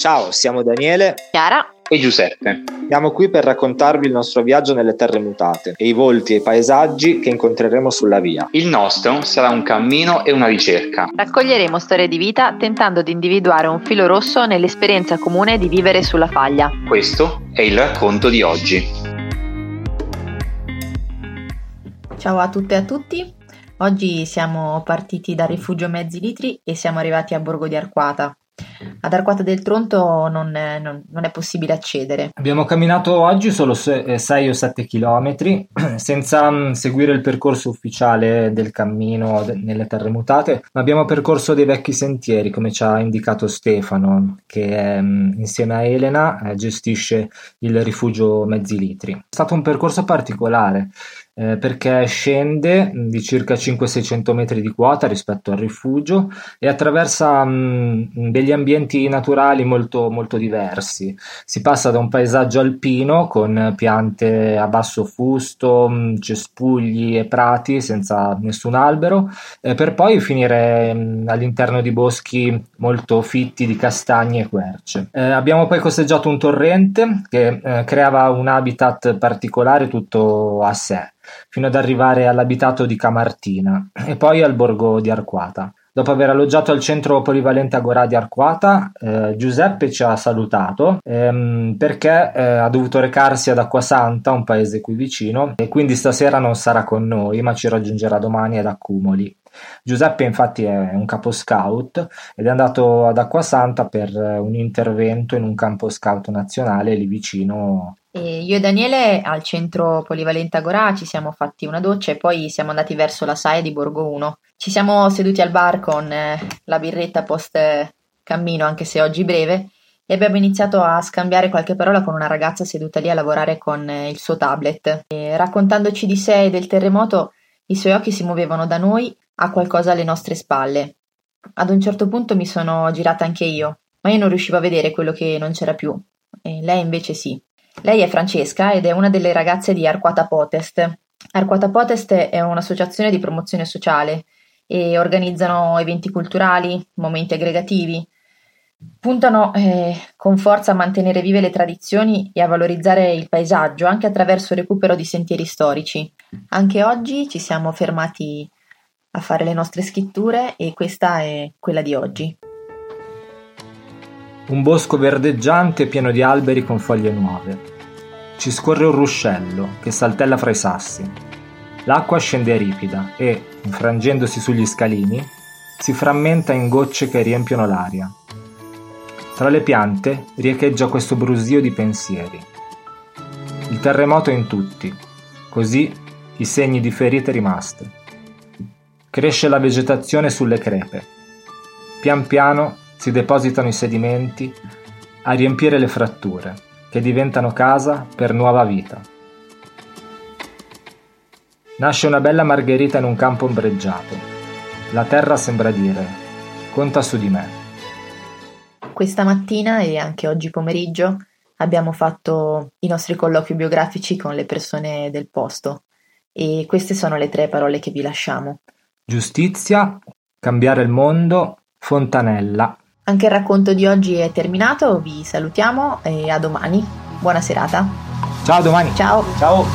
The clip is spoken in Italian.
Ciao, siamo Daniele, Chiara e Giuseppe. Siamo qui per raccontarvi il nostro viaggio nelle terre mutate e i volti e i paesaggi che incontreremo sulla via. Il nostro sarà un cammino e una ricerca. Raccoglieremo storie di vita tentando di individuare un filo rosso nell'esperienza comune di vivere sulla faglia. Questo è il racconto di oggi. Ciao a tutte e a tutti. Oggi siamo partiti dal rifugio Mezzi Litri e siamo arrivati a Borgo di Arquata, ad Arquata del Tronto non non, non è, possibile accedere. Abbiamo camminato oggi solo 6 eh, o 7 km senza mm, seguire il percorso ufficiale del cammino nelle terre mutate, ma abbiamo percorso dei vecchi sentieri come ci ha indicato Stefano che mm, insieme a Elena eh, gestisce il rifugio Mezzi Litri. È stato un percorso particolare eh, perché scende mm, di circa 500-600 metri di quota rispetto al rifugio e attraversa mh, mm, degli ambienti naturali molto, molto diversi. Si passa da un paesaggio alpino con piante a basso fusto, mh, mm, cespugli e prati senza nessun albero, eh, per poi finire mh, all'interno di boschi molto fitti di castagne e querce. Eh, abbiamo poi costeggiato un torrente che eh, creava un habitat particolare tutto a sé fino ad arrivare all'abitato di Camartina e poi al borgo di Arquata. Dopo aver alloggiato al centro polivalente Agorà di Arquata, eh, Giuseppe ci ha salutato ehm, perché eh, ha dovuto recarsi ad Acquasanta, un paese qui vicino, e quindi stasera non sarà con noi, ma ci raggiungerà domani ad Accumoli. Giuseppe infatti è un capo scout ed è andato ad Acquasanta per un intervento in un campo scout nazionale lì vicino e io e Daniele al centro polivalente Agorà ci siamo fatti una doccia e poi siamo andati verso la Saia di Borgo 1. Ci siamo seduti al bar con eh, la birretta post cammino, anche se oggi breve, e abbiamo iniziato a scambiare qualche parola con una ragazza seduta lì a lavorare con eh, il suo tablet. E, raccontandoci di sé e del terremoto, i suoi occhi si muovevano da noi a qualcosa alle nostre spalle. Ad un certo punto mi sono girata anche io, ma io non riuscivo a vedere quello che non c'era più. E lei invece sì. Lei è Francesca ed è una delle ragazze di Arquata Potest. Arquata Potest è un'associazione di promozione sociale e organizzano eventi culturali, momenti aggregativi. Puntano eh, con forza a mantenere vive le tradizioni e a valorizzare il paesaggio anche attraverso il recupero di sentieri storici. Anche oggi ci siamo fermati a fare le nostre scritture e questa è quella di oggi. Un bosco verdeggiante pieno di alberi con foglie nuove. Ci scorre un ruscello che saltella fra i sassi. L'acqua scende ripida e, infrangendosi sugli scalini, si frammenta in gocce che riempiono l'aria. Tra le piante riecheggia questo brusio di pensieri. Il terremoto in tutti, così i segni di ferite rimaste. Cresce la vegetazione sulle crepe. Pian piano si depositano i sedimenti a riempire le fratture, che diventano casa per nuova vita. Nasce una bella margherita in un campo ombreggiato. La terra sembra dire, conta su di me. Questa mattina e anche oggi pomeriggio abbiamo fatto i nostri colloqui biografici con le persone del posto e queste sono le tre parole che vi lasciamo. Giustizia, Cambiare il mondo, Fontanella. Anche il racconto di oggi è terminato, vi salutiamo e a domani. Buona serata. Ciao domani. Ciao. Ciao.